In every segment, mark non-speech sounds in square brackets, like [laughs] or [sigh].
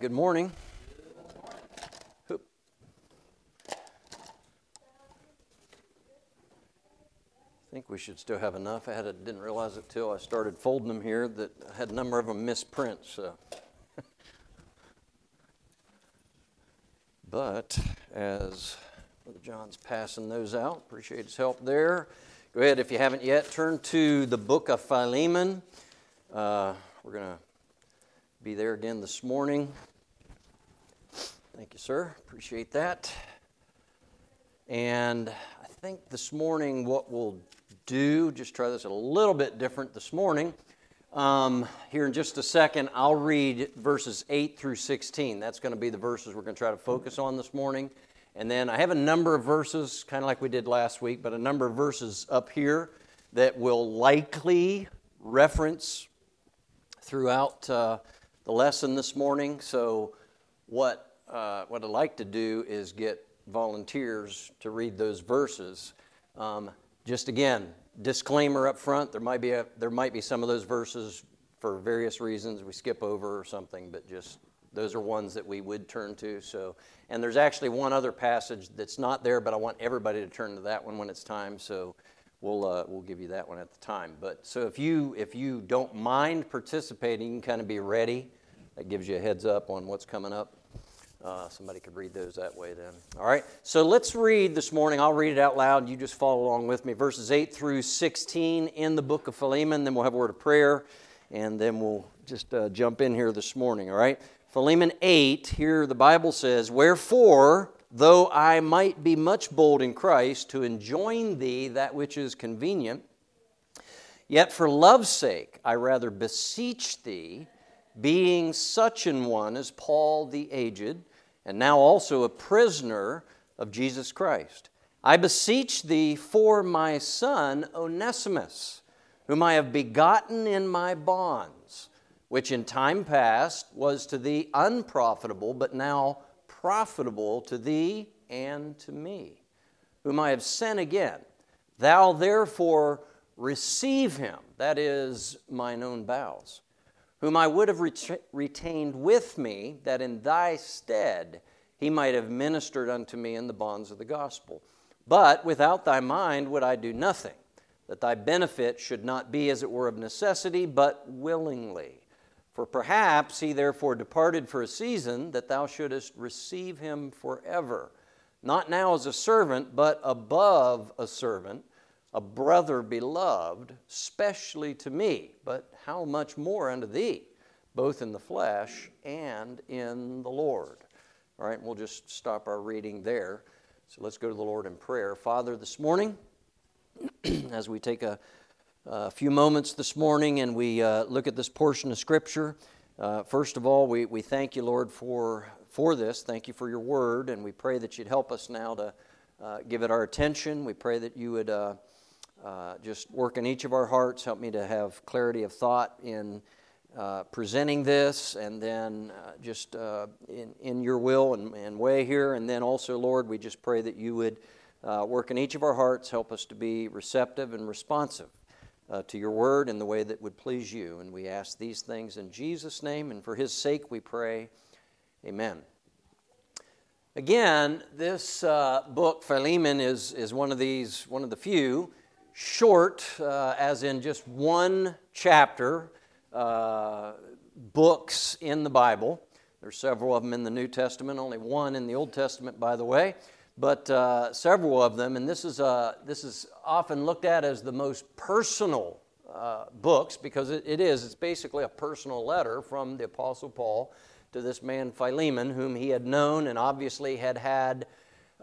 good morning. I think we should still have enough. I had a, didn't realize it till I started folding them here that I had a number of them misprints. So. [laughs] but as Brother John's passing those out, appreciate his help there. Go ahead, if you haven't yet, turn to the book of Philemon. Uh, we're going to be there again this morning. Thank you, sir. Appreciate that. And I think this morning, what we'll do, just try this a little bit different this morning. Um, here in just a second, I'll read verses 8 through 16. That's going to be the verses we're going to try to focus on this morning. And then I have a number of verses, kind of like we did last week, but a number of verses up here that will likely reference throughout uh, the lesson this morning. So, what, uh, what I'd like to do is get volunteers to read those verses. Um, just again, disclaimer up front there might, be a, there might be some of those verses for various reasons we skip over or something, but just those are ones that we would turn to. So, and there's actually one other passage that's not there, but I want everybody to turn to that one when it's time. So, we'll uh, we'll give you that one at the time. But so if you if you don't mind participating, you can kind of be ready. That gives you a heads up on what's coming up. Uh, somebody could read those that way then. All right. So let's read this morning. I'll read it out loud. You just follow along with me. Verses 8 through 16 in the book of Philemon. Then we'll have a word of prayer, and then we'll just uh, jump in here this morning. All right. Philemon 8. Here the Bible says, "Wherefore." though I might be much bold in Christ to enjoin thee that which is convenient, yet for love's sake I rather beseech thee, being such an one as Paul the aged, and now also a prisoner of Jesus Christ. I beseech thee for my son Onesimus, whom I have begotten in my bonds, which in time past was to thee unprofitable, but now profitable to thee and to me, whom I have sent again. Thou therefore receive him, that is, mine own bowels, whom I would have ret- retained with me, that in thy stead he might have ministered unto me in the bonds of the gospel. But without thy mind would I do nothing, that thy benefit should not be as it were of necessity, but willingly. For perhaps he therefore departed for a season, that thou shouldest receive him forever, not now as a servant, but above a servant, a brother beloved, specially to me, but how much more unto thee, both in the flesh and in the Lord. All right, we'll just stop our reading there. So let's go to the Lord in prayer. Father, this morning, [clears throat] as we take a a few moments this morning and we uh, look at this portion of Scripture. Uh, first of all, we, we thank you, Lord, for, for this. Thank you for your word, and we pray that you'd help us now to uh, give it our attention. We pray that you would uh, uh, just work in each of our hearts. Help me to have clarity of thought in uh, presenting this, and then just in, in your will and, and way here. And then also, Lord, we just pray that you would work in each of our hearts, help us to be receptive and responsive uh, to your word in the way that would please you. And we ask these things in Jesus' name, and for his sake we pray. Amen. Again, this uh, book, Philemon, is, is one of these, one of the few, short, uh, as in just one chapter, uh, books in the Bible. There's several of them in the New Testament, only one in the Old Testament, by the way but uh, several of them, and this is, uh, this is often looked at as the most personal uh, books because it, it is. It's basically a personal letter from the Apostle Paul to this man Philemon, whom he had known and obviously had had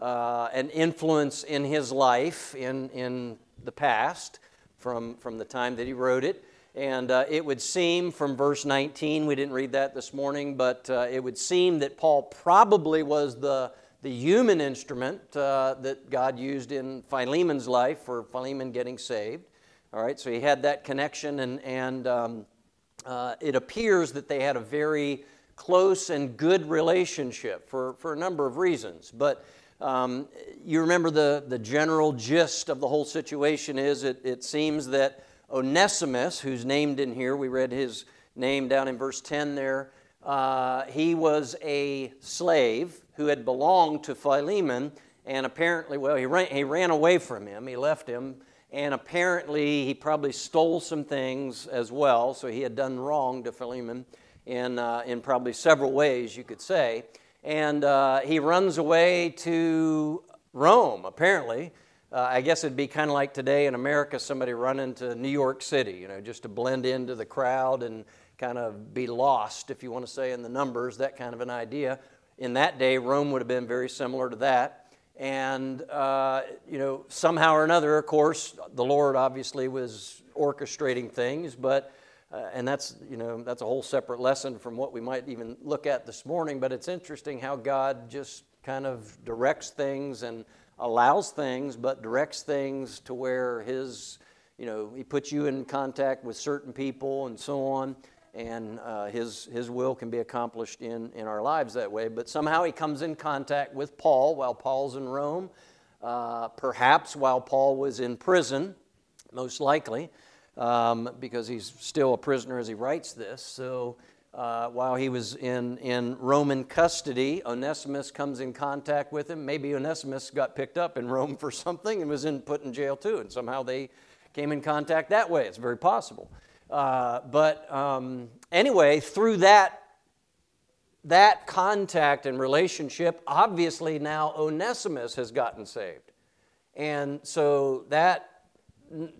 uh, an influence in his life in, in the past from, from the time that he wrote it. And uh, it would seem from verse 19, we didn't read that this morning, but uh, it would seem that Paul probably was the the human instrument uh, that God used in Philemon's life for Philemon getting saved. All right, so he had that connection, and, and um, uh, it appears that they had a very close and good relationship for, for a number of reasons. But um, you remember the, the general gist of the whole situation is it, it seems that Onesimus, who's named in here, we read his name down in verse 10 there, Uh, he was a slave who had belonged to Philemon, and apparently, well, he ran, he ran away from him. He left him, and apparently, he probably stole some things as well. So he had done wrong to Philemon in, uh, in probably several ways, you could say. And uh, he runs away to Rome, apparently. Uh, I guess it'd be kind of like today in America, somebody running to New York City, you know, just to blend into the crowd and kind of be lost, if you want to say, in the numbers, that kind of an idea. In that day, Rome would have been very similar to that. And, uh, you know, somehow or another, of course, the Lord obviously was orchestrating things, but, uh, and that's, you know, that's a whole separate lesson from what we might even look at this morning. But it's interesting how God just kind of directs things and allows things, but directs things to where His, you know, He puts you in contact with certain people and so on and uh, his, his will can be accomplished in, in our lives that way. But somehow he comes in contact with Paul while Paul's in Rome, uh, perhaps while Paul was in prison, most likely, um, because he's still a prisoner as he writes this. So uh, while he was in, in Roman custody, Onesimus comes in contact with him. Maybe Onesimus got picked up in Rome for something and was in, put in jail too, and somehow they came in contact that way. It's very possible. Uh, but um, anyway, through that, that contact and relationship, obviously now Onesimus has gotten saved. And so that,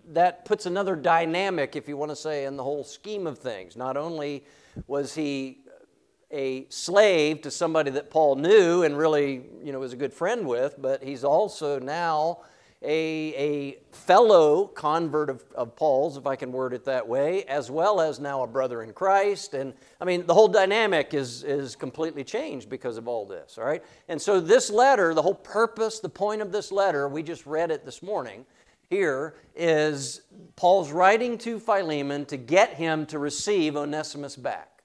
that puts another dynamic, if you want to say, in the whole scheme of things. Not only was he a slave to somebody that Paul knew and really you know, was a good friend with, but he's also now a, a fellow convert of, of Paul's, if I can word it that way, as well as now a brother in Christ. And I mean, the whole dynamic is, is completely changed because of all this, all right? And so, this letter, the whole purpose, the point of this letter, we just read it this morning here, is Paul's writing to Philemon to get him to receive Onesimus back.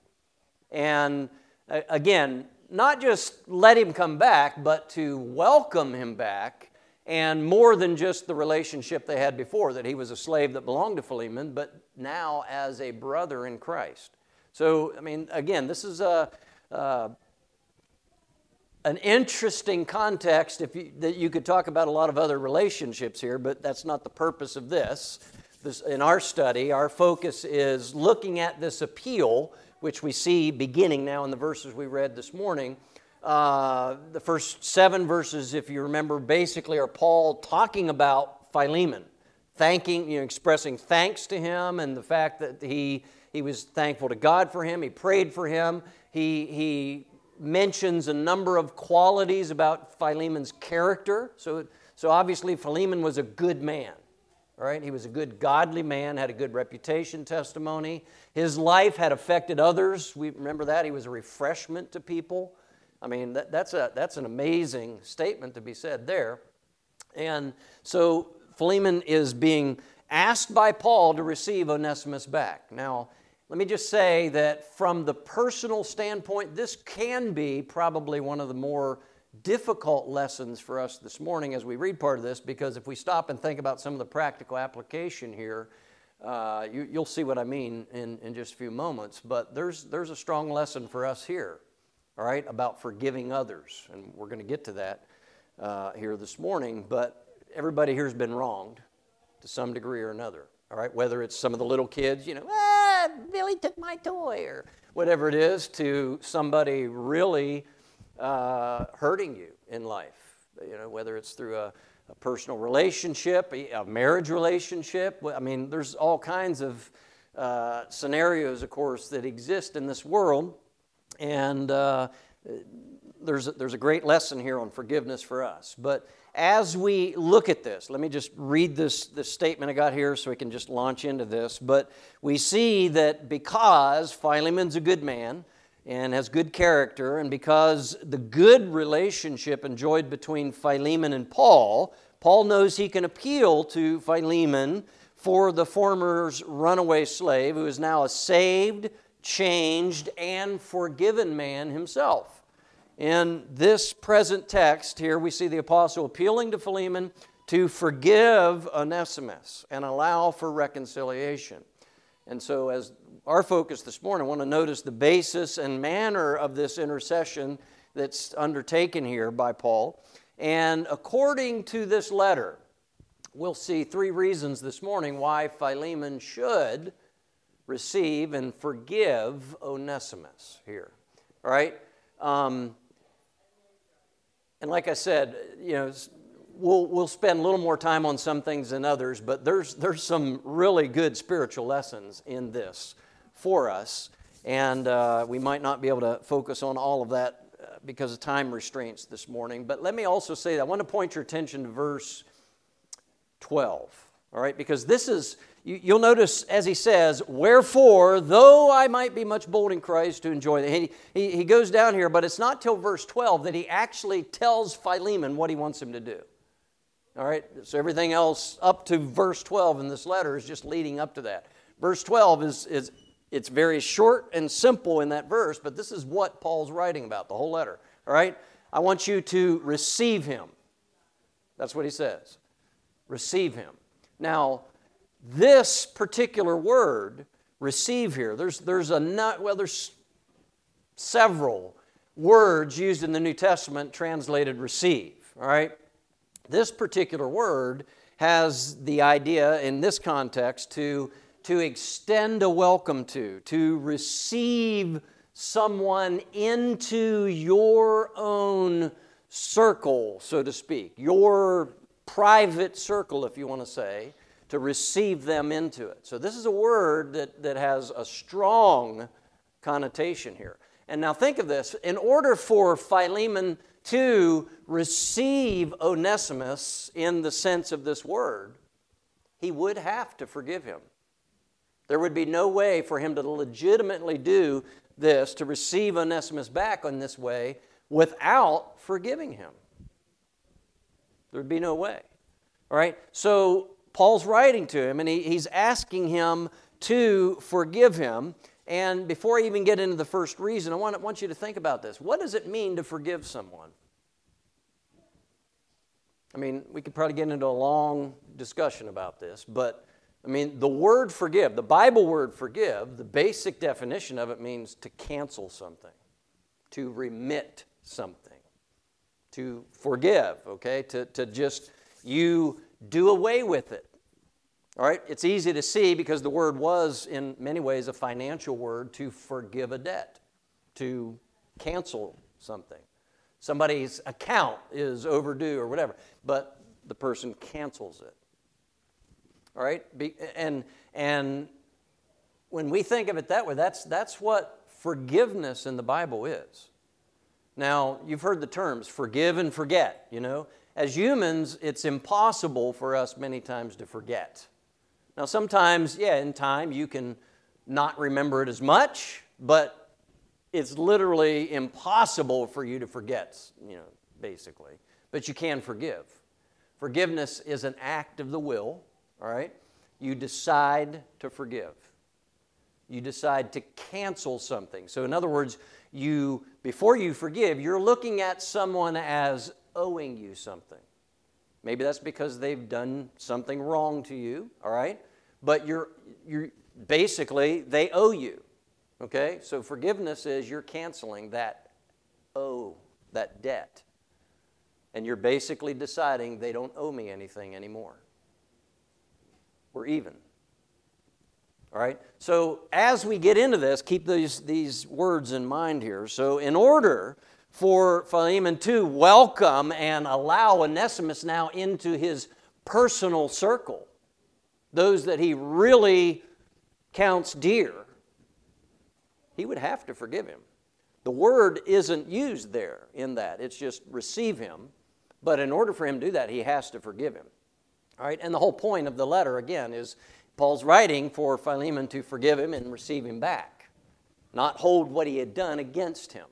And again, not just let him come back, but to welcome him back and more than just the relationship they had before, that he was a slave that belonged to Philemon, but now as a brother in Christ. So, I mean, again, this is a, uh, an interesting context if you, that you could talk about a lot of other relationships here, but that's not the purpose of this. this. In our study, our focus is looking at this appeal, which we see beginning now in the verses we read this morning uh, the first seven verses, if you remember, basically are Paul talking about Philemon, thanking, you know, expressing thanks to him and the fact that he, he was thankful to God for him. He prayed for him. He, he mentions a number of qualities about Philemon's character. So, so obviously, Philemon was a good man. All right, he was a good, godly man, had a good reputation, testimony. His life had affected others. We remember that he was a refreshment to people. I mean, that, that's, a, that's an amazing statement to be said there. And so Philemon is being asked by Paul to receive Onesimus back. Now, let me just say that from the personal standpoint, this can be probably one of the more difficult lessons for us this morning as we read part of this, because if we stop and think about some of the practical application here, uh, you, will see what I mean in, in just a few moments. But there's, there's a strong lesson for us here all right, about forgiving others. And we're going to get to that uh, here this morning. But everybody here has been wronged to some degree or another, all right? Whether it's some of the little kids, you know, ah, Billy took my toy, or whatever it is, to somebody really uh, hurting you in life, you know, whether it's through a, a personal relationship, a marriage relationship. I mean, there's all kinds of uh, scenarios, of course, that exist in this world and uh, there's, a, there's a great lesson here on forgiveness for us. But as we look at this, let me just read this, this statement I got here so we can just launch into this. But we see that because Philemon's a good man and has good character, and because the good relationship enjoyed between Philemon and Paul, Paul knows he can appeal to Philemon for the former's runaway slave who is now a saved, changed, and forgiven man himself. In this present text here, we see the apostle appealing to Philemon to forgive Onesimus and allow for reconciliation. And so, as our focus this morning, I want to notice the basis and manner of this intercession that's undertaken here by Paul. And according to this letter, we'll see three reasons this morning why Philemon should receive and forgive Onesimus here. All right? Um, and like I said, you know, we'll, we'll spend a little more time on some things than others, but there's, there's some really good spiritual lessons in this for us. And uh, we might not be able to focus on all of that uh, because of time restraints this morning. But let me also say that I want to point your attention to verse 12. All right, because this is, you, will notice as he says, Wherefore, though I might be much bold in Christ to enjoy, he, he, he goes down here, but it's not till verse 12 that he actually tells Philemon what he wants him to do. All right, so everything else up to verse 12 in this letter is just leading up to that. Verse 12 is, is it's very short and simple in that verse, but this is what Paul's writing about, the whole letter. All right, I want you to receive him. That's what he says. Receive him. Now, this particular word, receive here, there's, there's a not, well, there's several words used in the New Testament translated receive, all right? This particular word has the idea in this context to, to extend a welcome to, to receive someone into your own circle, so to speak, your private circle, if you want to say, to receive them into it. So, this is a word that, that has a strong connotation here. And now think of this in order for Philemon to receive Onesimus in the sense of this word, he would have to forgive him. There would be no way for him to legitimately do this, to receive Onesimus back in this way, without forgiving him. There'd be no way. All right? So Paul's writing to him and he, he's asking him to forgive him. And before I even get into the first reason, I want, I want you to think about this. What does it mean to forgive someone? I mean, we could probably get into a long discussion about this, but I mean, the word forgive, the Bible word forgive, the basic definition of it means to cancel something, to remit something to forgive, okay? To, to just, you do away with it. All right? It's easy to see because the word was, in many ways, a financial word to forgive a debt, to cancel something. Somebody's account is overdue or whatever, but the person cancels it. All right? And, and when we think of it that way, that's, that's what forgiveness in the Bible is. Now, you've heard the terms forgive and forget, you know. As humans, it's impossible for us many times to forget. Now, sometimes, yeah, in time you can not remember it as much, but it's literally impossible for you to forget, you know, basically. But you can forgive. Forgiveness is an act of the will, all right? You decide to forgive. You decide to cancel something. So, in other words, you before you forgive, you're looking at someone as owing you something. Maybe that's because they've done something wrong to you, all right? But you're, you're basically, they owe you, okay? So forgiveness is you're canceling that owe, that debt. And you're basically deciding they don't owe me anything anymore. We're even. All right? So as we get into this, keep these, these words in mind here. So, in order for Philemon to welcome and allow Onesimus now into his personal circle, those that he really counts dear, he would have to forgive him. The word isn't used there in that, it's just receive him. But in order for him to do that, he has to forgive him. All right, and the whole point of the letter, again, is Paul's writing for Philemon to forgive him and receive him back, not hold what he had done against him.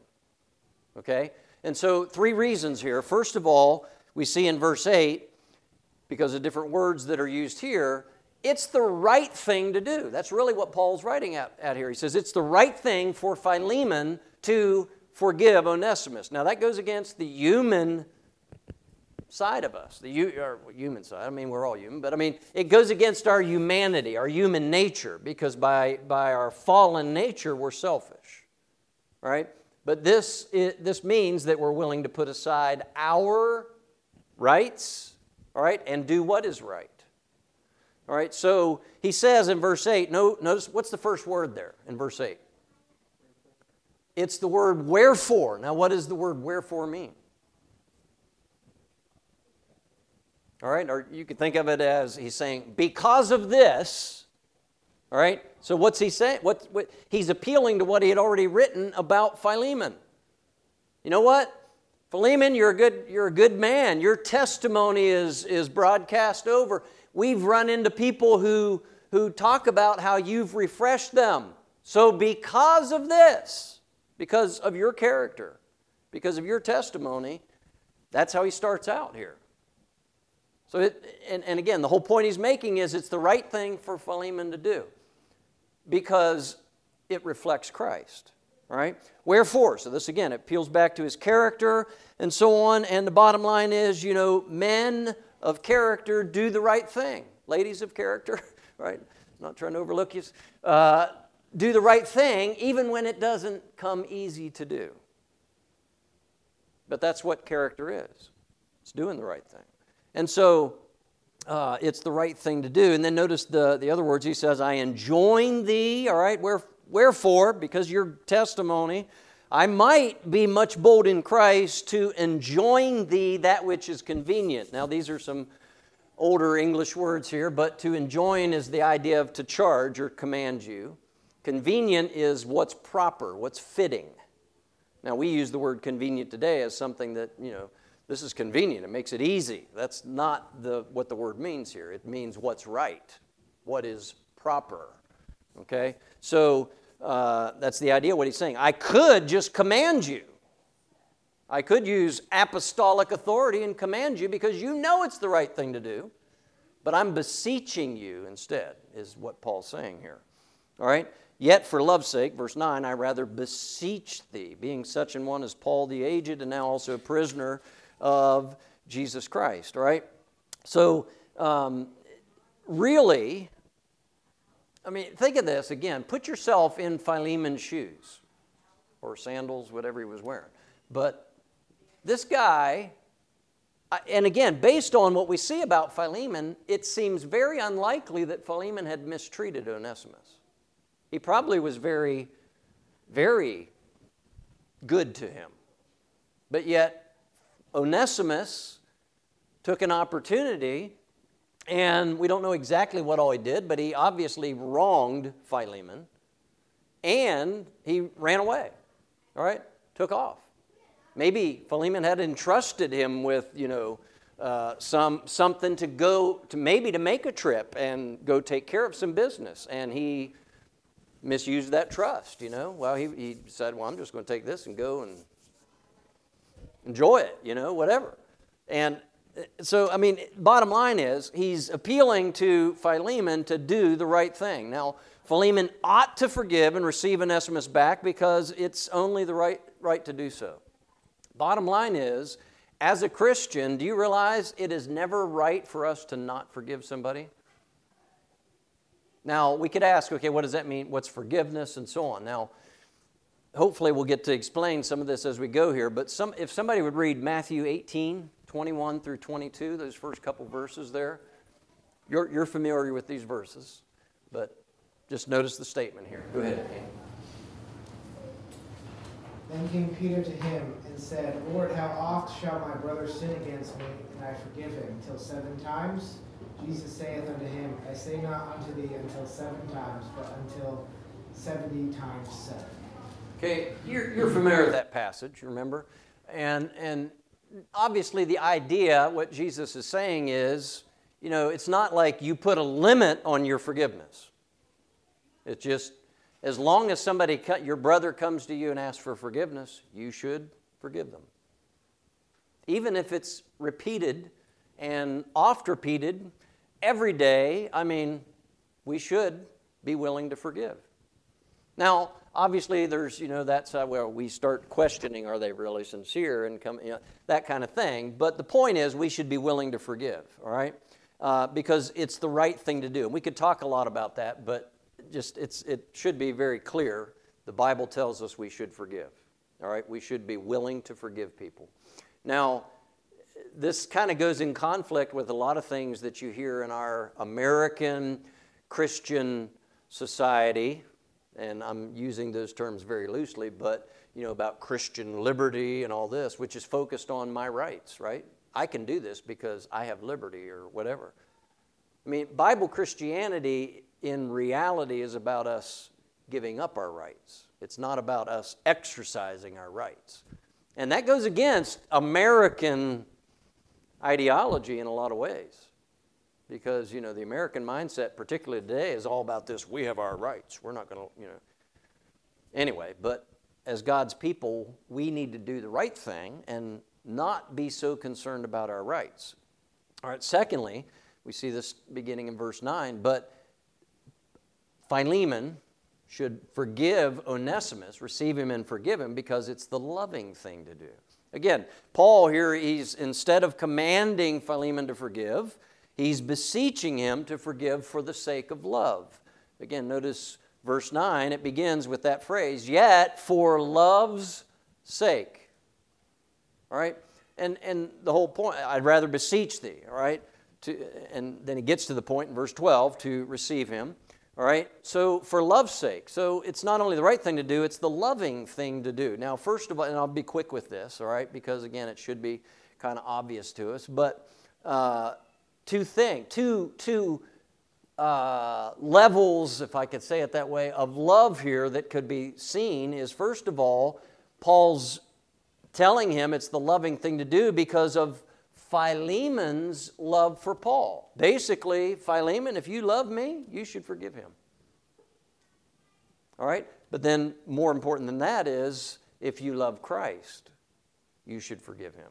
Okay? And so, three reasons here. First of all, we see in verse 8, because of different words that are used here, it's the right thing to do. That's really what Paul's writing at, at here. He says it's the right thing for Philemon to forgive Onesimus. Now, that goes against the human side of us, the human side. I mean, we're all human, but I mean, it goes against our humanity, our human nature, because by, by our fallen nature, we're selfish, right? But this, it, this means that we're willing to put aside our rights, all right, and do what is right. All right, so he says in verse 8, no, notice what's the first word there in verse 8? It's the word wherefore. Now, what does the word wherefore mean? All right, or you could think of it as he's saying, because of this, all right, so what's he saying? What, what, he's appealing to what he had already written about Philemon. You know what? Philemon, you're a good, you're a good man. Your testimony is, is broadcast over. We've run into people who, who talk about how you've refreshed them. So, because of this, because of your character, because of your testimony, that's how he starts out here. So, it, and, and again, the whole point he's making is it's the right thing for Philemon to do because it reflects Christ, right? Wherefore, so this again, it peels back to his character and so on. And the bottom line is, you know, men of character do the right thing. Ladies of character, [laughs] right? I'm not trying to overlook you. Uh, do the right thing even when it doesn't come easy to do. But that's what character is it's doing the right thing. And so uh, it's the right thing to do. And then notice the, the other words he says, I enjoin thee, all right, where, wherefore, because your testimony, I might be much bold in Christ to enjoin thee that which is convenient. Now, these are some older English words here, but to enjoin is the idea of to charge or command you. Convenient is what's proper, what's fitting. Now, we use the word convenient today as something that, you know, this is convenient, it makes it easy. That's not the, what the word means here. It means what's right, what is proper. Okay? So uh, that's the idea what he's saying. I could just command you. I could use apostolic authority and command you because you know it's the right thing to do. But I'm beseeching you instead, is what Paul's saying here. All right? Yet for love's sake, verse 9, I rather beseech thee, being such an one as Paul the aged, and now also a prisoner of Jesus Christ, right? So, um, really, I mean, think of this again. Put yourself in Philemon's shoes or sandals, whatever he was wearing. But this guy, and again, based on what we see about Philemon, it seems very unlikely that Philemon had mistreated Onesimus. He probably was very, very good to him. But yet, Onesimus took an opportunity, and we don't know exactly what all he did, but he obviously wronged Philemon, and he ran away. All right? Took off. Maybe Philemon had entrusted him with, you know, uh, some something to go to maybe to make a trip and go take care of some business, and he misused that trust. You know, well, he, he said, "Well, I'm just going to take this and go and enjoy it, you know, whatever. And uh, so, I mean, bottom line is he's appealing to Philemon to do the right thing. Now, Philemon ought to forgive and receive Onesimus back because it's only the right, right to do so. Bottom line is, as a Christian, do you realize it is never right for us to not forgive somebody? Now, we could ask, okay, what does that mean? What's forgiveness and so on? Now, hopefully we'll get to explain some of this as we go here, but some, if somebody would read Matthew 18, 21 through 22, those first couple verses there, you're, you're familiar with these verses, but just notice the statement here. Go ahead, Then came Peter to him and said, Lord, how oft shall my brother sin against me, and I forgive him? Till seven times? Jesus saith unto him, I say not unto thee until seven times, but until seventy times seven. Okay, you're, you're familiar with that passage, remember? And, and obviously, the idea, what Jesus is saying is, you know, it's not like you put a limit on your forgiveness. It's just as long as somebody, cut your brother comes to you and asks for forgiveness, you should forgive them. Even if it's repeated and oft repeated every day, I mean, we should be willing to forgive. Now, obviously, there's, you know, that's uh, where we start questioning are they really sincere and come, you know, that kind of thing. But the point is, we should be willing to forgive, all right? Uh, because it's the right thing to do. And we could talk a lot about that, but just it's, it should be very clear. The Bible tells us we should forgive, all right? We should be willing to forgive people. Now, this kind of goes in conflict with a lot of things that you hear in our American Christian society, and I'm using those terms very loosely, but you know about Christian liberty and all this, which is focused on my rights, right? I can do this because I have liberty or whatever. I mean, Bible Christianity in reality is about us giving up our rights. It's not about us exercising our rights. And that goes against American ideology in a lot of ways. Because, you know, the American mindset, particularly today, is all about this we have our rights. We're not going to, you know. Anyway, but as God's people, we need to do the right thing and not be so concerned about our rights. All right, secondly, we see this beginning in verse 9, but Philemon should forgive Onesimus, receive him and forgive him because it's the loving thing to do. Again, Paul here, he's instead of commanding Philemon to forgive, he's beseeching him to forgive for the sake of love. Again, notice verse 9, it begins with that phrase, yet for love's sake. All right? And, and the whole point, I'd rather beseech thee, all right? To, and then he gets to the point in verse 12 to receive him. All right? So, for love's sake. So, it's not only the right thing to do, it's the loving thing to do. Now, first of all, and I'll be quick with this, all right? Because, again, it should be kind of obvious to us. But uh, two things, two, two uh, levels, if I could say it that way, of love here that could be seen is first of all, Paul's telling him it's the loving thing to do because of Philemon's love for Paul. Basically, Philemon, if you love me, you should forgive him. All right? But then, more important than that is if you love Christ, you should forgive him.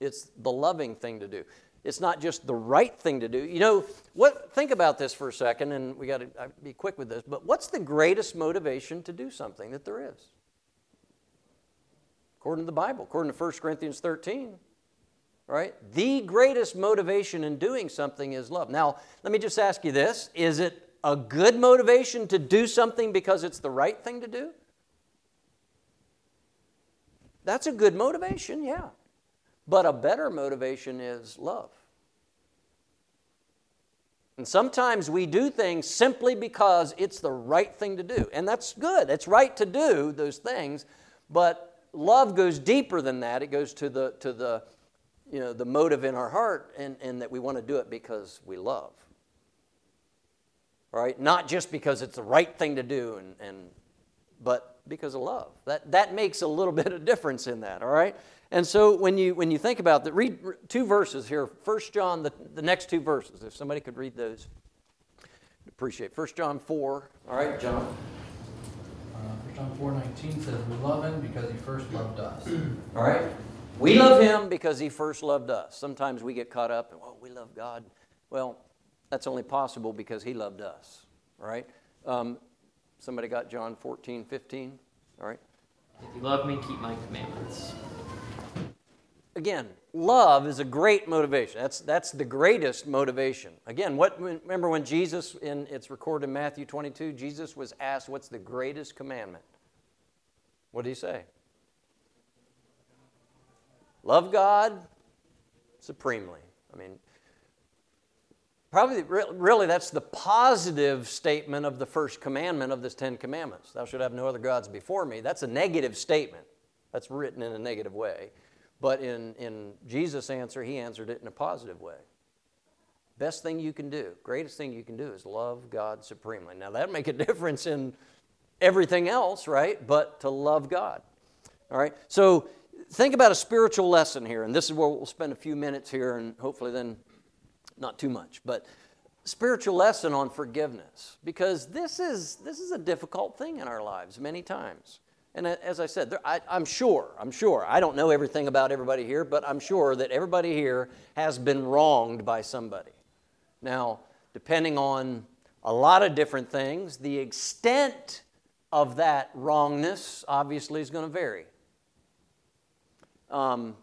It's the loving thing to do. It's not just the right thing to do. You know, what think about this for a second and we got to be quick with this, but what's the greatest motivation to do something that there is? According to the Bible, according to 1 Corinthians 13, right? The greatest motivation in doing something is love. Now, let me just ask you this is it a good motivation to do something because it's the right thing to do? That's a good motivation, yeah. But a better motivation is love. And sometimes we do things simply because it's the right thing to do. And that's good. It's right to do those things. But love goes deeper than that. It goes to the, to the you know, the motive in our heart and, and that we want to do it because we love. Right? Not just because it's the right thing to do, and, and, but because of love. That, that makes a little [laughs] bit of difference in that, all right? And so when you, when you think about that, read two verses here. First John, the, the next two verses, if somebody could read those. Appreciate First John 4. All right, John. Uh, John 4 19 says, We love him because he first loved us. [clears throat] All right. We love him because he first loved us. Sometimes we get caught up and, well, we love God. Well, that's only possible because he loved us, right? Um, somebody got John 14, 15, all right? If you love me, keep my commandments. Again, love is a great motivation. That's, that's the greatest motivation. Again, what, remember when Jesus, in, it's recorded in Matthew 22, Jesus was asked, What's the greatest commandment? What did he say? Love God supremely. I mean, probably really that's the positive statement of the first commandment of this Ten Commandments. Thou shalt have no other gods before me. That's a negative statement. That's written in a negative way. But in, in Jesus' answer, he answered it in a positive way. Best thing you can do, greatest thing you can do is love God supremely. Now, that make a [laughs] difference in everything else, right? But to love God. All right? So think about a spiritual lesson here, and this is where we'll spend a few minutes here, and hopefully then not too much, but spiritual lesson on forgiveness, because this is this is a difficult thing in our lives many times. And as I said, there, I, I'm sure, I'm sure, I don't know everything about everybody here, but I'm sure that everybody here has been wronged by somebody. Now, depending on a lot of different things, the extent of that wrongness obviously is going to vary. Um,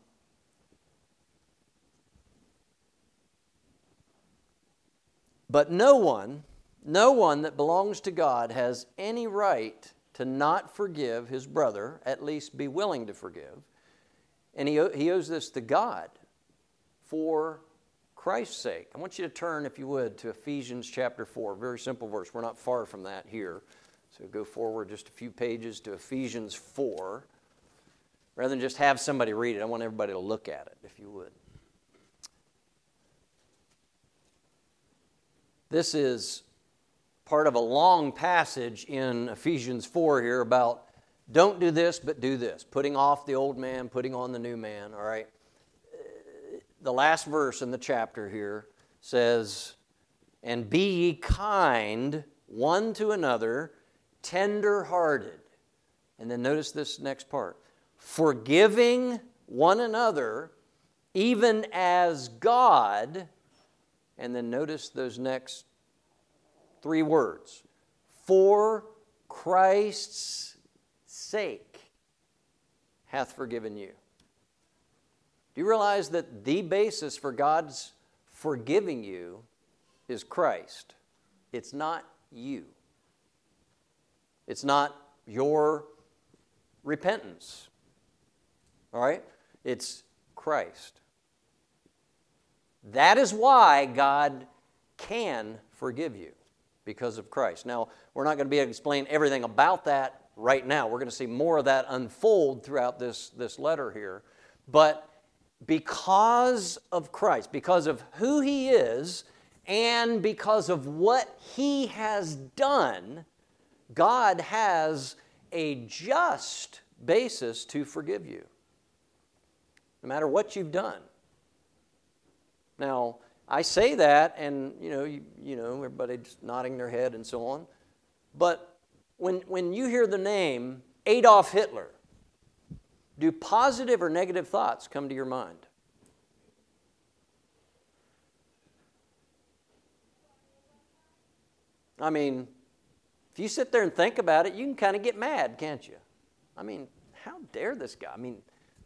but no one, no one that belongs to God has any right to not forgive his brother, at least be willing to forgive. And he, he owes this to God for Christ's sake. I want you to turn, if you would, to Ephesians chapter 4. Very simple verse. We're not far from that here. So go forward just a few pages to Ephesians 4. Rather than just have somebody read it, I want everybody to look at it, if you would. This is part of a long passage in Ephesians 4 here about don't do this, but do this. Putting off the old man, putting on the new man, all right? The last verse in the chapter here says, And be ye kind one to another, tender hearted. And then notice this next part forgiving one another, even as God, and then notice those next three words for Christ's sake hath forgiven you. Do you realize that the basis for God's forgiving you is Christ? It's not you. It's not your repentance. All right? It's Christ. That is why God can forgive you because of Christ. Now, we're not going to be able to explain everything about that right now. We're going to see more of that unfold throughout this, this letter here. But because of Christ, because of who He is, and because of what He has done, God has a just basis to forgive you, no matter what you've done. Now, I say that, and you know, you, you know, everybody's nodding their head and so on. But when, when you hear the name Adolf Hitler, do positive or negative thoughts come to your mind? I mean, if you sit there and think about it, you can kind of get mad, can't you? I mean, how dare this guy? I mean,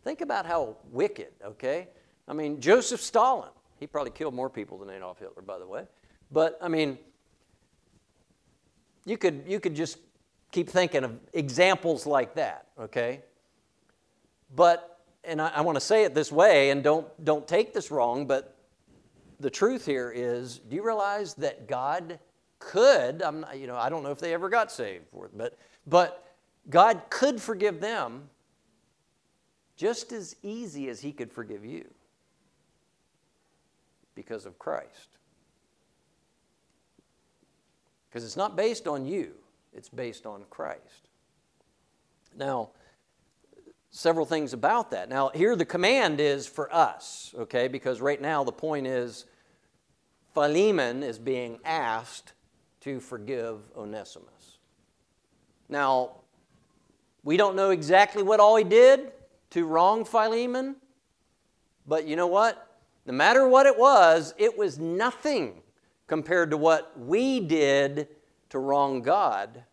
think about how wicked, okay? I mean, Joseph Stalin, he probably killed more people than Adolf Hitler, by the way. But, I mean, you could, you could just keep thinking of examples like that, okay? But, and I, I want to say it this way, and don't, don't take this wrong, but the truth here is do you realize that God could, I'm not, you know, I don't know if they ever got saved, but, but God could forgive them just as easy as He could forgive you because of Christ. Because it's not based on you, it's based on Christ. Now, several things about that. Now, here the command is for us, okay, because right now the point is Philemon is being asked to forgive Onesimus. Now, we don't know exactly what all he did to wrong Philemon, but you know what? No matter what it was, it was nothing compared to what we did to wrong God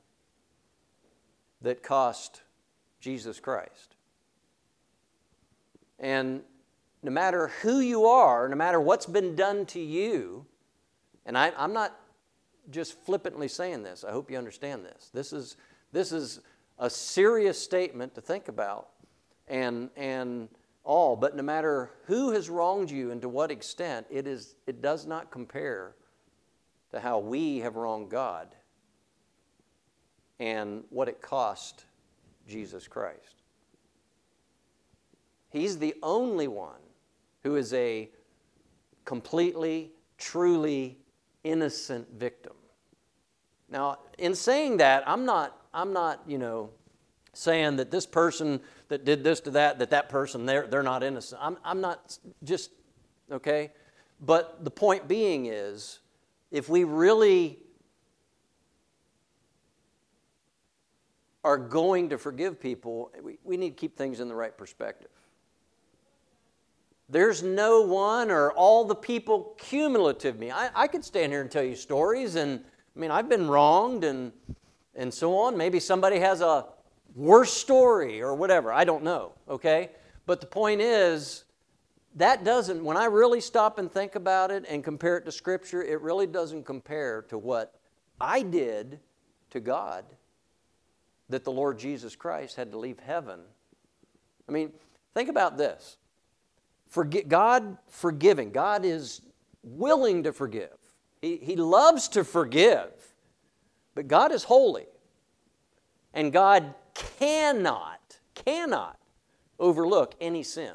that cost Jesus Christ. And no matter who you are, no matter what's been done to you, and I, am not just flippantly saying this. I hope you understand this. This is, this is a serious statement to think about and, and all. But no matter who has wronged you and to what extent, it, is, it does not compare to how we have wronged God and what it cost Jesus Christ. He's the only one who is a completely, truly innocent victim. Now, in saying that, I'm not, I'm not, you know, saying that this person that did this to that, that that person, they're, they're not innocent. I'm, I'm not just, okay? But the point being is, if we really are going to forgive people, we, we need to keep things in the right perspective. There's no one or all the people cumulative me. I, I could stand here and tell you stories, and I mean, I've been wronged, and and so on. Maybe somebody has a worse story or whatever. I don't know, okay? But the point is, that doesn't, when I really stop and think about it and compare it to Scripture, it really doesn't compare to what I did to God that the Lord Jesus Christ had to leave heaven. I mean, think about this. Forgi- God forgiving, God is willing to forgive. He, he loves to forgive, but God is holy. And God cannot, cannot overlook any sin.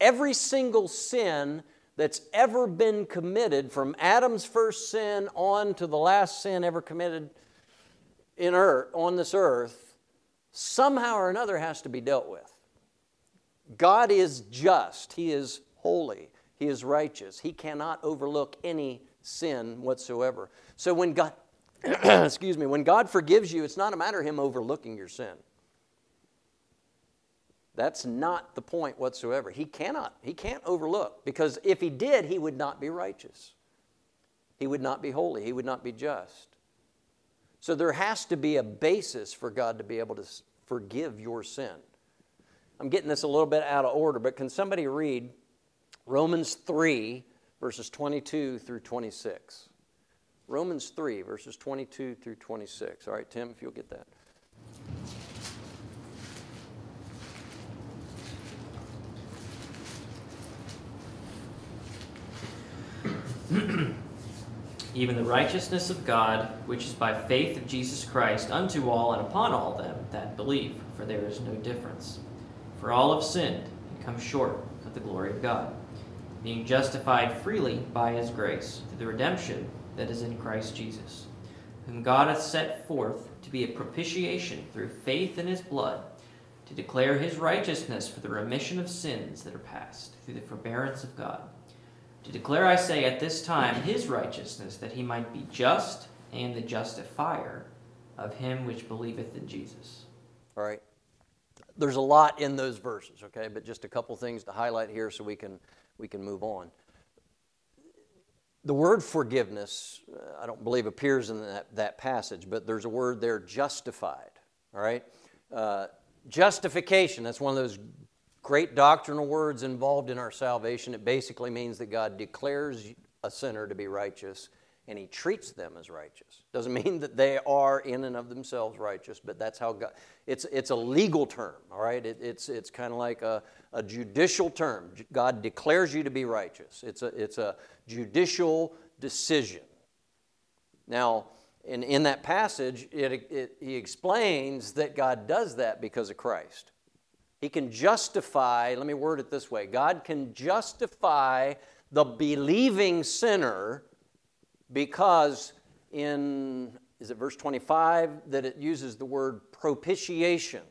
Every single sin that's ever been committed, from Adam's first sin on to the last sin ever committed in earth, on this earth, somehow or another has to be dealt with. God is just, He is holy, He is righteous. He cannot overlook any sin whatsoever. So when God, [clears throat] excuse me, when God forgives you, it's not a matter of Him overlooking your sin. That's not the point whatsoever. He cannot, he can't overlook because if he did, he would not be righteous. He would not be holy. He would not be just. So there has to be a basis for God to be able to forgive your sin. I'm getting this a little bit out of order, but can somebody read Romans 3, verses 22 through 26? Romans 3, verses 22 through 26. All right, Tim, if you'll get that. [clears throat] even the righteousness of God, which is by faith of Jesus Christ, unto all and upon all them that believe, for there is no difference. For all have sinned and come short of the glory of God, being justified freely by his grace, through the redemption that is in Christ Jesus, whom God hath set forth to be a propitiation through faith in his blood, to declare his righteousness for the remission of sins that are past, through the forbearance of God to declare, I say, at this time his righteousness, that he might be just and the justifier of him which believeth in Jesus. All right. There's a lot in those verses, okay, but just a couple things to highlight here so we can we can move on. The word forgiveness, uh, I don't believe appears in that, that passage, but there's a word there, justified. All right? Uh, justification, that's one of those great doctrinal words involved in our salvation. It basically means that God declares a sinner to be righteous and he treats them as righteous. Doesn't [laughs] mean that they are in and of themselves righteous, but that's how God, it's, it's a legal term, all right? It, it's it's kind of like a, a judicial term. God declares you to be righteous. It's a, it's a judicial decision. Now, in, in that passage, it, it, he explains that God does that because of Christ. He can justify, let me word it this way God can justify the believing sinner because in, is it verse 25, that it uses the word propitiation,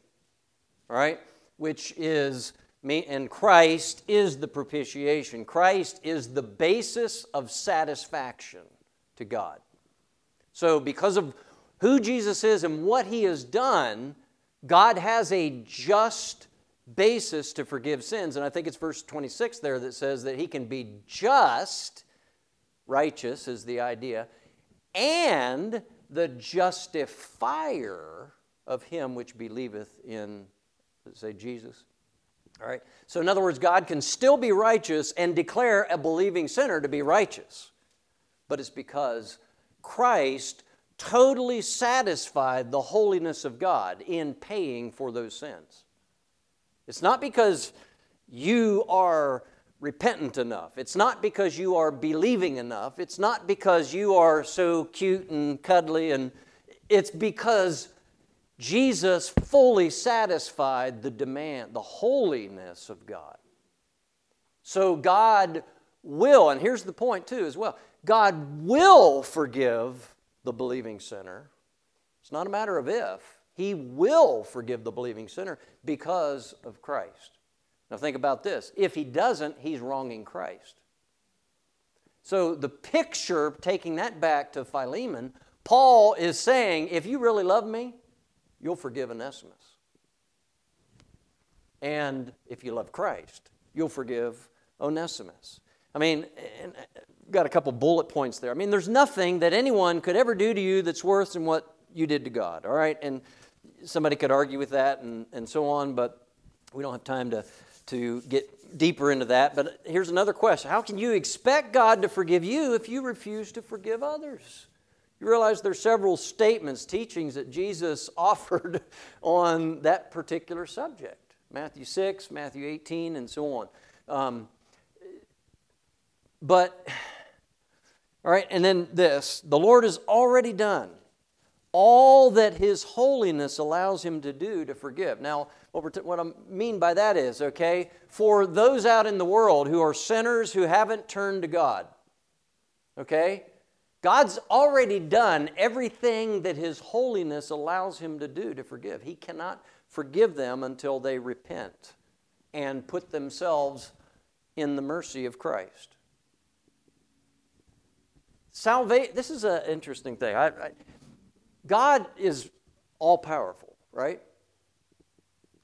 right? Which is, me, and Christ is the propitiation. Christ is the basis of satisfaction to God. So, because of who Jesus is and what he has done, God has a just basis to forgive sins. And I think it's verse 26 there that says that he can be just, righteous is the idea, and the justifier of him which believeth in, say, Jesus. All right? So, in other words, God can still be righteous and declare a believing sinner to be righteous. But it's because Christ totally satisfied the holiness of God in paying for those sins. It's not because you are repentant enough. It's not because you are believing enough. It's not because you are so cute and cuddly and it's because Jesus fully satisfied the demand, the holiness of God. So God will, and here's the point too as well God will forgive the believing sinner. It's not a matter of if, he will forgive the believing sinner because of Christ. Now, think about this. If he doesn't, he's wronging Christ. So, the picture, taking that back to Philemon, Paul is saying, if you really love me, you'll forgive Onesimus. And if you love Christ, you'll forgive Onesimus. I mean, uh, got a couple bullet points there. I mean, there's nothing that anyone could ever do to you that's worse than what you did to God, all right? And somebody could argue with that and, and so on, but we don't have time to, to get deeper into that. But here's another question How can you expect God to forgive you if you refuse to forgive others? You realize there's several statements, teachings that Jesus [laughs] offered on that particular subject. Matthew 6, Matthew 18, and so on. Um, but, all right, and then this the Lord has already done all that His holiness allows Him to do to forgive. Now, what, what I mean by that is, okay, for those out in the world who are sinners who haven't turned to God, okay, God's already done everything that His holiness allows Him to do to forgive. He cannot forgive them until they repent and put themselves in the mercy of Christ. Salvation, this is an interesting thing. I, I, God is all powerful, right?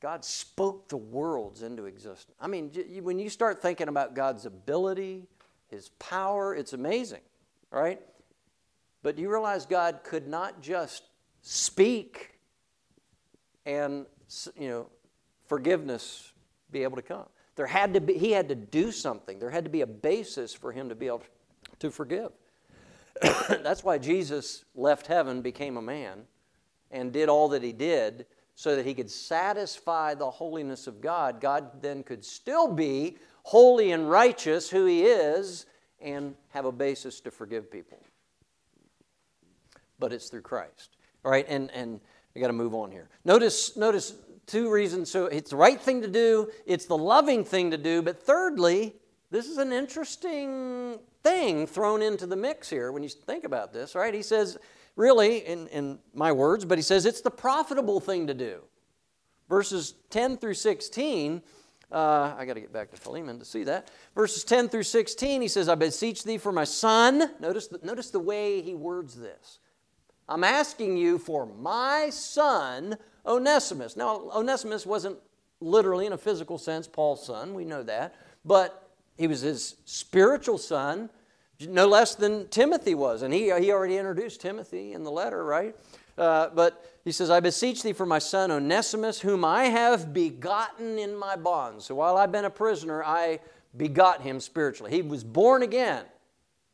God spoke the worlds into existence. I mean, when you start thinking about God's ability, His power, it's amazing, right? But you realize God could not just speak and, you know, forgiveness be able to come? There had to be, he had to do something. There had to be a basis for him to be able to forgive. [coughs] That's why Jesus left heaven, became a man, and did all that he did so that he could satisfy the holiness of God. God then could still be holy and righteous, who he is, and have a basis to forgive people but it's through Christ. All right, and, and I got to move on here. Notice, notice two reasons. So it's the right thing to do, it's the loving thing to do, but thirdly, this is an interesting thing thrown into the mix here when you think about this, right? He says, really, in, in my words, but he says it's the profitable thing to do. Verses 10 through 16, uh, I got to get back to Philemon to see that. Verses 10 through 16, he says, I beseech thee for my son. Notice the, notice the way he words this. I'm asking you for my son, Onesimus. Now, Onesimus wasn't literally, in a physical sense, Paul's son. We know that. But he was his spiritual son, no less than Timothy was. And he, he already introduced Timothy in the letter, right? Uh, but he says, I beseech thee for my son Onesimus, whom I have begotten in my bonds. So while I've been a prisoner, I begot him spiritually. He was born again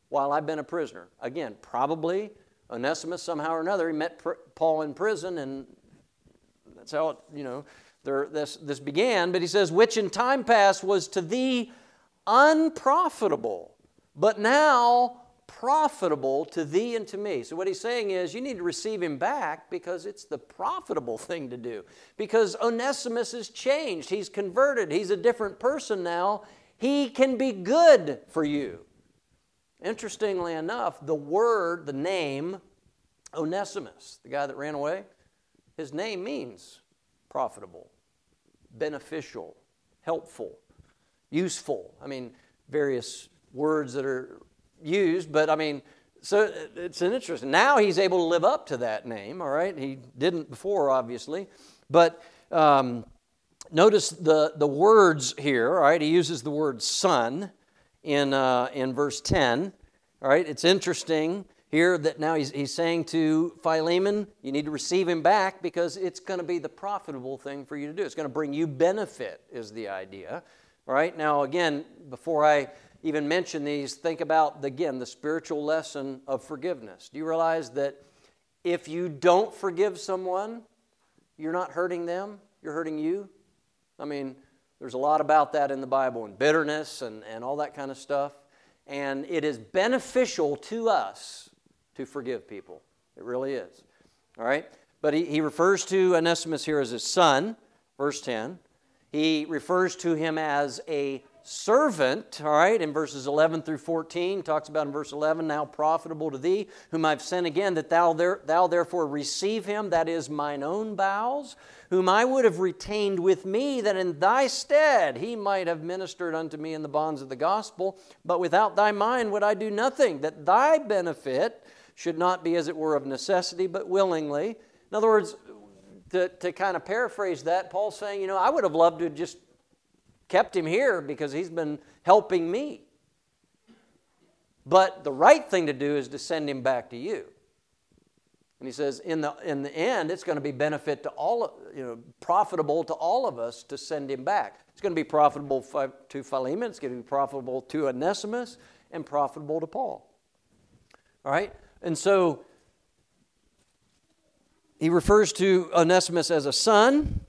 while I've been a prisoner. Again, probably Onesimus, somehow or another, he met Paul in prison, and that's how it, you know, there, this, this began. But he says, which in time past was to thee unprofitable, but now profitable to thee and to me. So, what he's saying is, you need to receive him back because it's the profitable thing to do. Because Onesimus has changed, he's converted, he's a different person now. He can be good for you. Interestingly enough, the word, the name, Onesimus, the guy that ran away, his name means profitable, beneficial, helpful, useful. I mean, various words that are used, but I mean, so it's an interesting. Now he's able to live up to that name, all right? He didn't before, obviously. But um, notice the, the words here, all right? He uses the word son in, uh, in verse 10. All right, it's interesting here that now he's, he's saying to Philemon, you need to receive him back because it's going to be the profitable thing for you to do. It's going to bring you benefit, is the idea. All right, now again, before I even mention these, think about, again, the spiritual lesson of forgiveness. Do you realize that if you don't forgive someone, you're not hurting them, you're hurting you? I mean, there's a lot about that in the Bible, and bitterness and, and all that kind of stuff. And it is beneficial to us to forgive people. It really is. All right? But he, he refers to Onesimus here as his son, verse 10. He refers to him as a servant, all right, in verses 11 through 14, talks about in verse 11, now profitable to thee, whom I've sent again, that thou, there, thou therefore receive him, that is mine own bowels, whom I would have retained with me, that in thy stead he might have ministered unto me in the bonds of the gospel. But without thy mind would I do nothing, that thy benefit should not be as it were of necessity, but willingly. In other words, to, to kind of paraphrase that, Paul's saying, you know, I would have loved to just kept him here because he's been helping me. But the right thing to do is to send him back to you. And he says, in the, in the end, it's going to be benefit to all, you know, profitable to all of us to send him back. It's going to be profitable to Philemon, it's going to be profitable to Onesimus, and profitable to Paul. All right? And so he refers to Onesimus as a son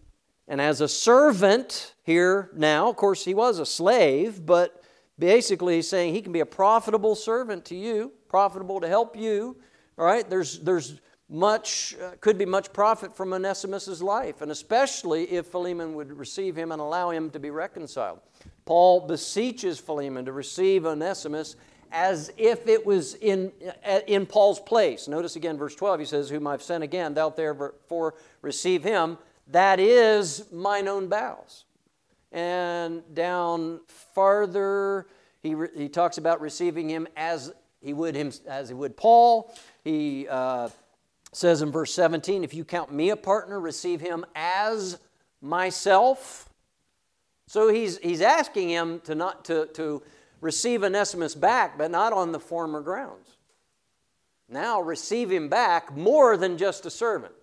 and as a servant here now. Of course, he was a slave, but basically he's saying he can be a profitable servant to you, profitable to help you. All right? There's, there's much, uh, could be much profit from Onesimus's life, and especially if Philemon would receive him and allow him to be reconciled. Paul beseeches Philemon to receive Onesimus as if it was in, uh, in Paul's place. Notice again, verse 12, he says, Whom I've sent again, thou therefore receive him. That is mine own bowels. And down farther, he, re- he talks about receiving him as he would him as he would Paul. He uh, says in verse 17, If you count me a partner, receive him as myself. So he's, he's asking him to not to, to receive Onesimus back, but not on the former grounds. Now receive him back more than just a servant,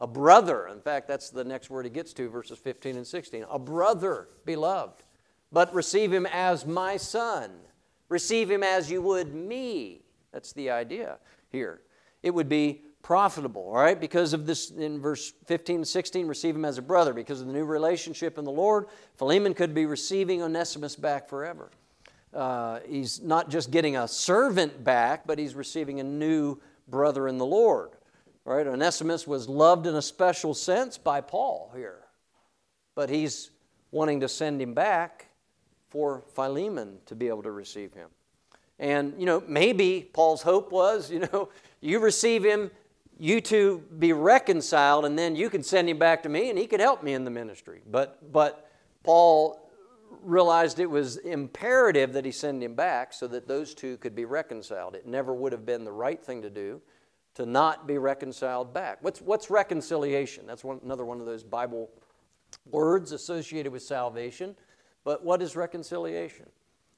a brother. In fact, that's the next word he gets to, verses 15 and 16. A brother, beloved. But receive him as my son. Receive him as you would me. That's the idea here. It would be profitable, all right? Because of this, in verse 15 and 16, receive him as a brother. Because of the new relationship in the Lord, Philemon could be receiving Onesimus back forever uh, he's not just getting a servant back, but he's receiving a new brother in the Lord. Right? Onesimus was loved in a special sense by Paul here, but he's wanting to send him back for Philemon to be able to receive him. And, you know, maybe Paul's hope was, [laughs] you know, you receive him, you two be reconciled, and then you can send him back to me and he could help me in the ministry. But, but Paul realized it was imperative that he send him back so that those two could be reconciled. It never would have been the right thing to do to not be reconciled back. What's, what's reconciliation? That's one, another one of those Bible words associated with salvation. But what is reconciliation?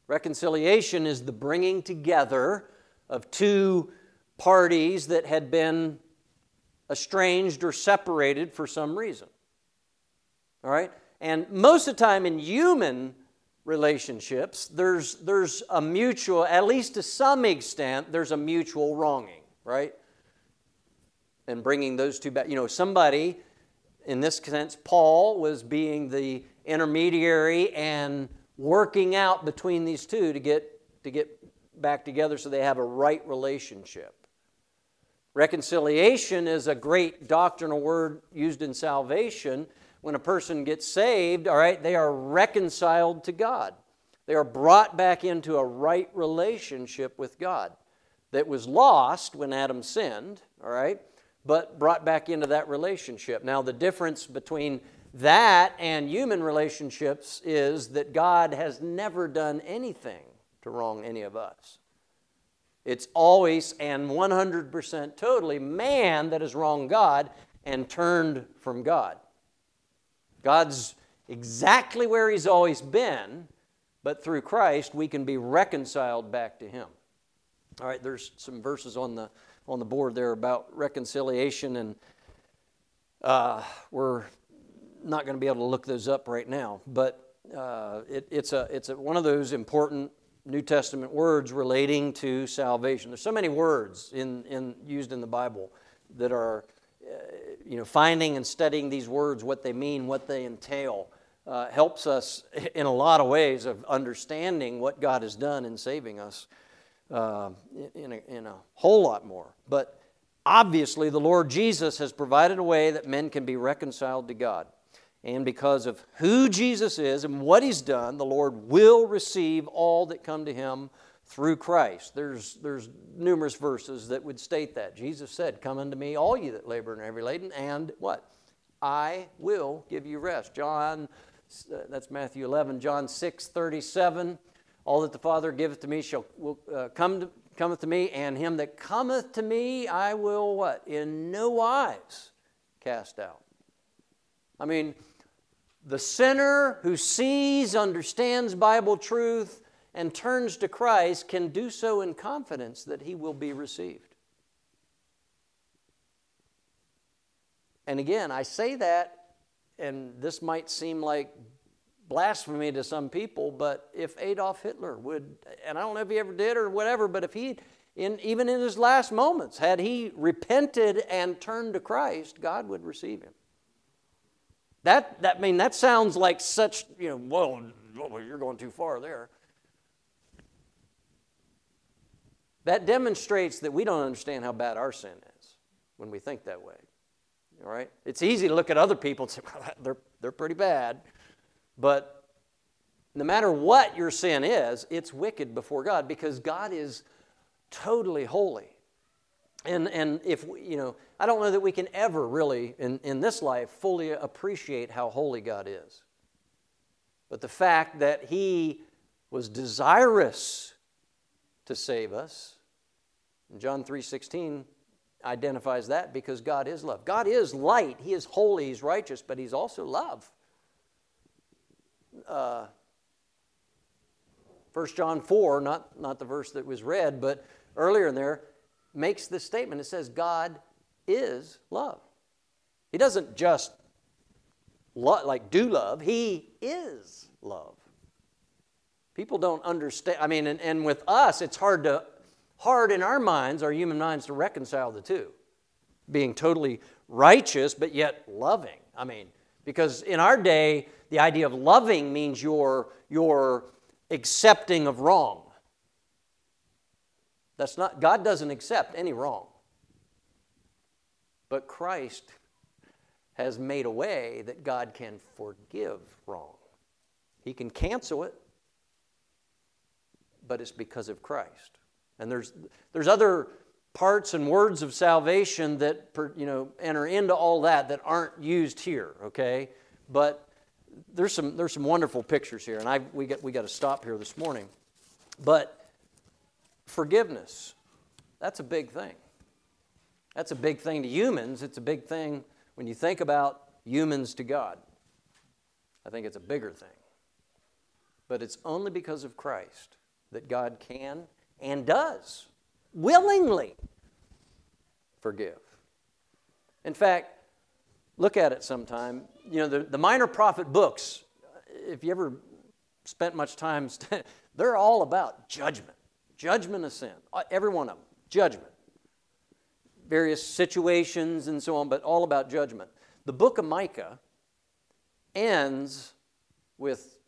Reconciliation is the bringing together of two parties that had been estranged or separated for some reason. All right? And most of the time in human relationships, there's, there's a mutual, at least to some extent, there's a mutual wronging, right? And bringing those two back. You know, somebody, in this sense, Paul was being the intermediary and working out between these two to get, to get back together so they have a right relationship. Reconciliation is a great doctrinal word used in salvation when a person gets saved, all right, they are reconciled to God. They are brought back into a right relationship with God that was lost when Adam sinned, all right, but brought back into that relationship. Now, the difference between that and human relationships is that God has never done anything to wrong any of us. It's always and 100% totally man that has wronged God and turned from God. God's exactly where He's always been, but through Christ we can be reconciled back to Him. All right, there's some verses on the on the board there about reconciliation, and uh, we're not going to be able to look those up right now, but uh, it, it's a it's a, one of those important New Testament words relating to salvation. There's so many words in, in used in the Bible that are you know, finding and studying these words, what they mean, what they entail, uh, helps us in a lot of ways of understanding what God has done in saving us uh, in, a, in a whole lot more. But obviously, the Lord Jesus has provided a way that men can be reconciled to God. And because of who Jesus is and what he's done, the Lord will receive all that come to him through Christ. There's, there's numerous verses that would state that. Jesus said, Come unto me, all you that labor and are heavy laden, and what? I will give you rest. John, that's Matthew 11. John 6, 37. All that the Father giveth to me shall will, uh, come to, cometh to me, and him that cometh to me I will what? In no wise cast out. I mean, the sinner who sees, understands Bible truth, and turns to Christ can do so in confidence that he will be received. And again, I say that, and this might seem like blasphemy to some people, but if Adolf Hitler would, and I don't know if he ever did or whatever, but if he, in, even in his last moments, had he repented and turned to Christ, God would receive him. That, that I mean, that sounds like such, you know, well, you're going too far there. That demonstrates that we don't understand how bad our sin is when we think that way. All right? It's easy to look at other people and say, [laughs] well, they're, they're pretty bad. But no matter what your sin is, it's wicked before God because God is totally holy. And, and if, you know, I don't know that we can ever really, in, in this life, fully appreciate how holy God is. But the fact that He was desirous to save us, John 3.16 identifies that because God is love. God is light, He is holy, He's righteous, but He's also love. Uh, 1 John 4, not, not the verse that was read, but earlier in there, makes this statement. It says, God is love. He doesn't just lo- like do love, He is love. People don't understand. I mean, and, and with us, it's hard to hard in our minds, our human minds, to reconcile the two. Being totally righteous, but yet loving. I mean, because in our day, the idea of loving means you're, you're accepting of wrong. That's not, God doesn't accept any wrong. But Christ has made a way that God can forgive wrong. He can cancel it, but it's because of Christ. And there's, there's other parts and words of salvation that you know enter into all that that aren't used here okay but there's some there's some wonderful pictures here and i we got we got to stop here this morning. But forgiveness that's a big thing. That's a big thing to humans. It's a big thing when you think about humans to god. I think it's a bigger thing. But it's only because of christ that god can and does willingly forgive. In fact, look at it sometime. You know, the, the minor prophet books, if you ever spent much time, [laughs] they're all about judgment, judgment of sin. Uh, every one of them, judgment. Various situations and so on, but all about judgment. The book of Micah ends with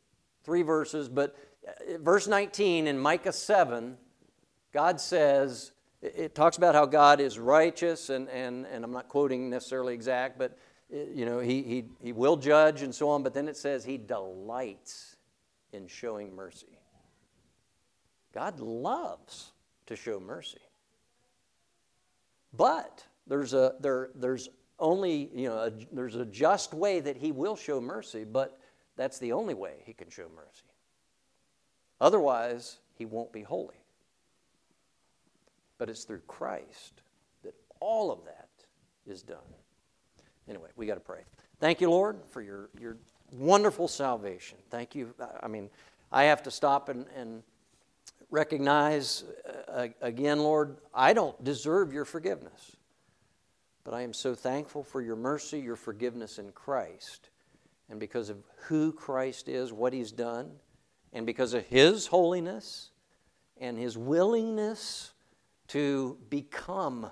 three verses, but uh, verse 19 in Micah 7 God says, it talks about how God is righteous, and, and, and I'm not quoting necessarily exact, but you know, he, he, he will judge and so on, but then it says he delights in showing mercy. God loves to show mercy. But there's a there there's only you know a, there's a just way that he will show mercy, but that's the only way he can show mercy. Otherwise, he won't be holy. But it's through Christ that all of that is done. Anyway, we got to pray. Thank you, Lord, for your, your wonderful salvation. Thank you. I mean, I have to stop and, and recognize uh, again, Lord, I don't deserve your forgiveness. But I am so thankful for your mercy, your forgiveness in Christ. And because of who Christ is, what he's done, and because of his holiness and his willingness to become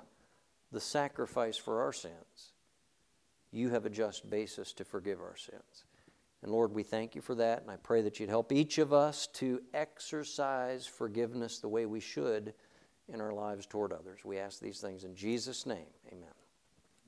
the sacrifice for our sins, you have a just basis to forgive our sins. And Lord, we thank you for that, and I pray that you'd help each of us to exercise forgiveness the way we should in our lives toward others. We ask these things in Jesus' name. Amen.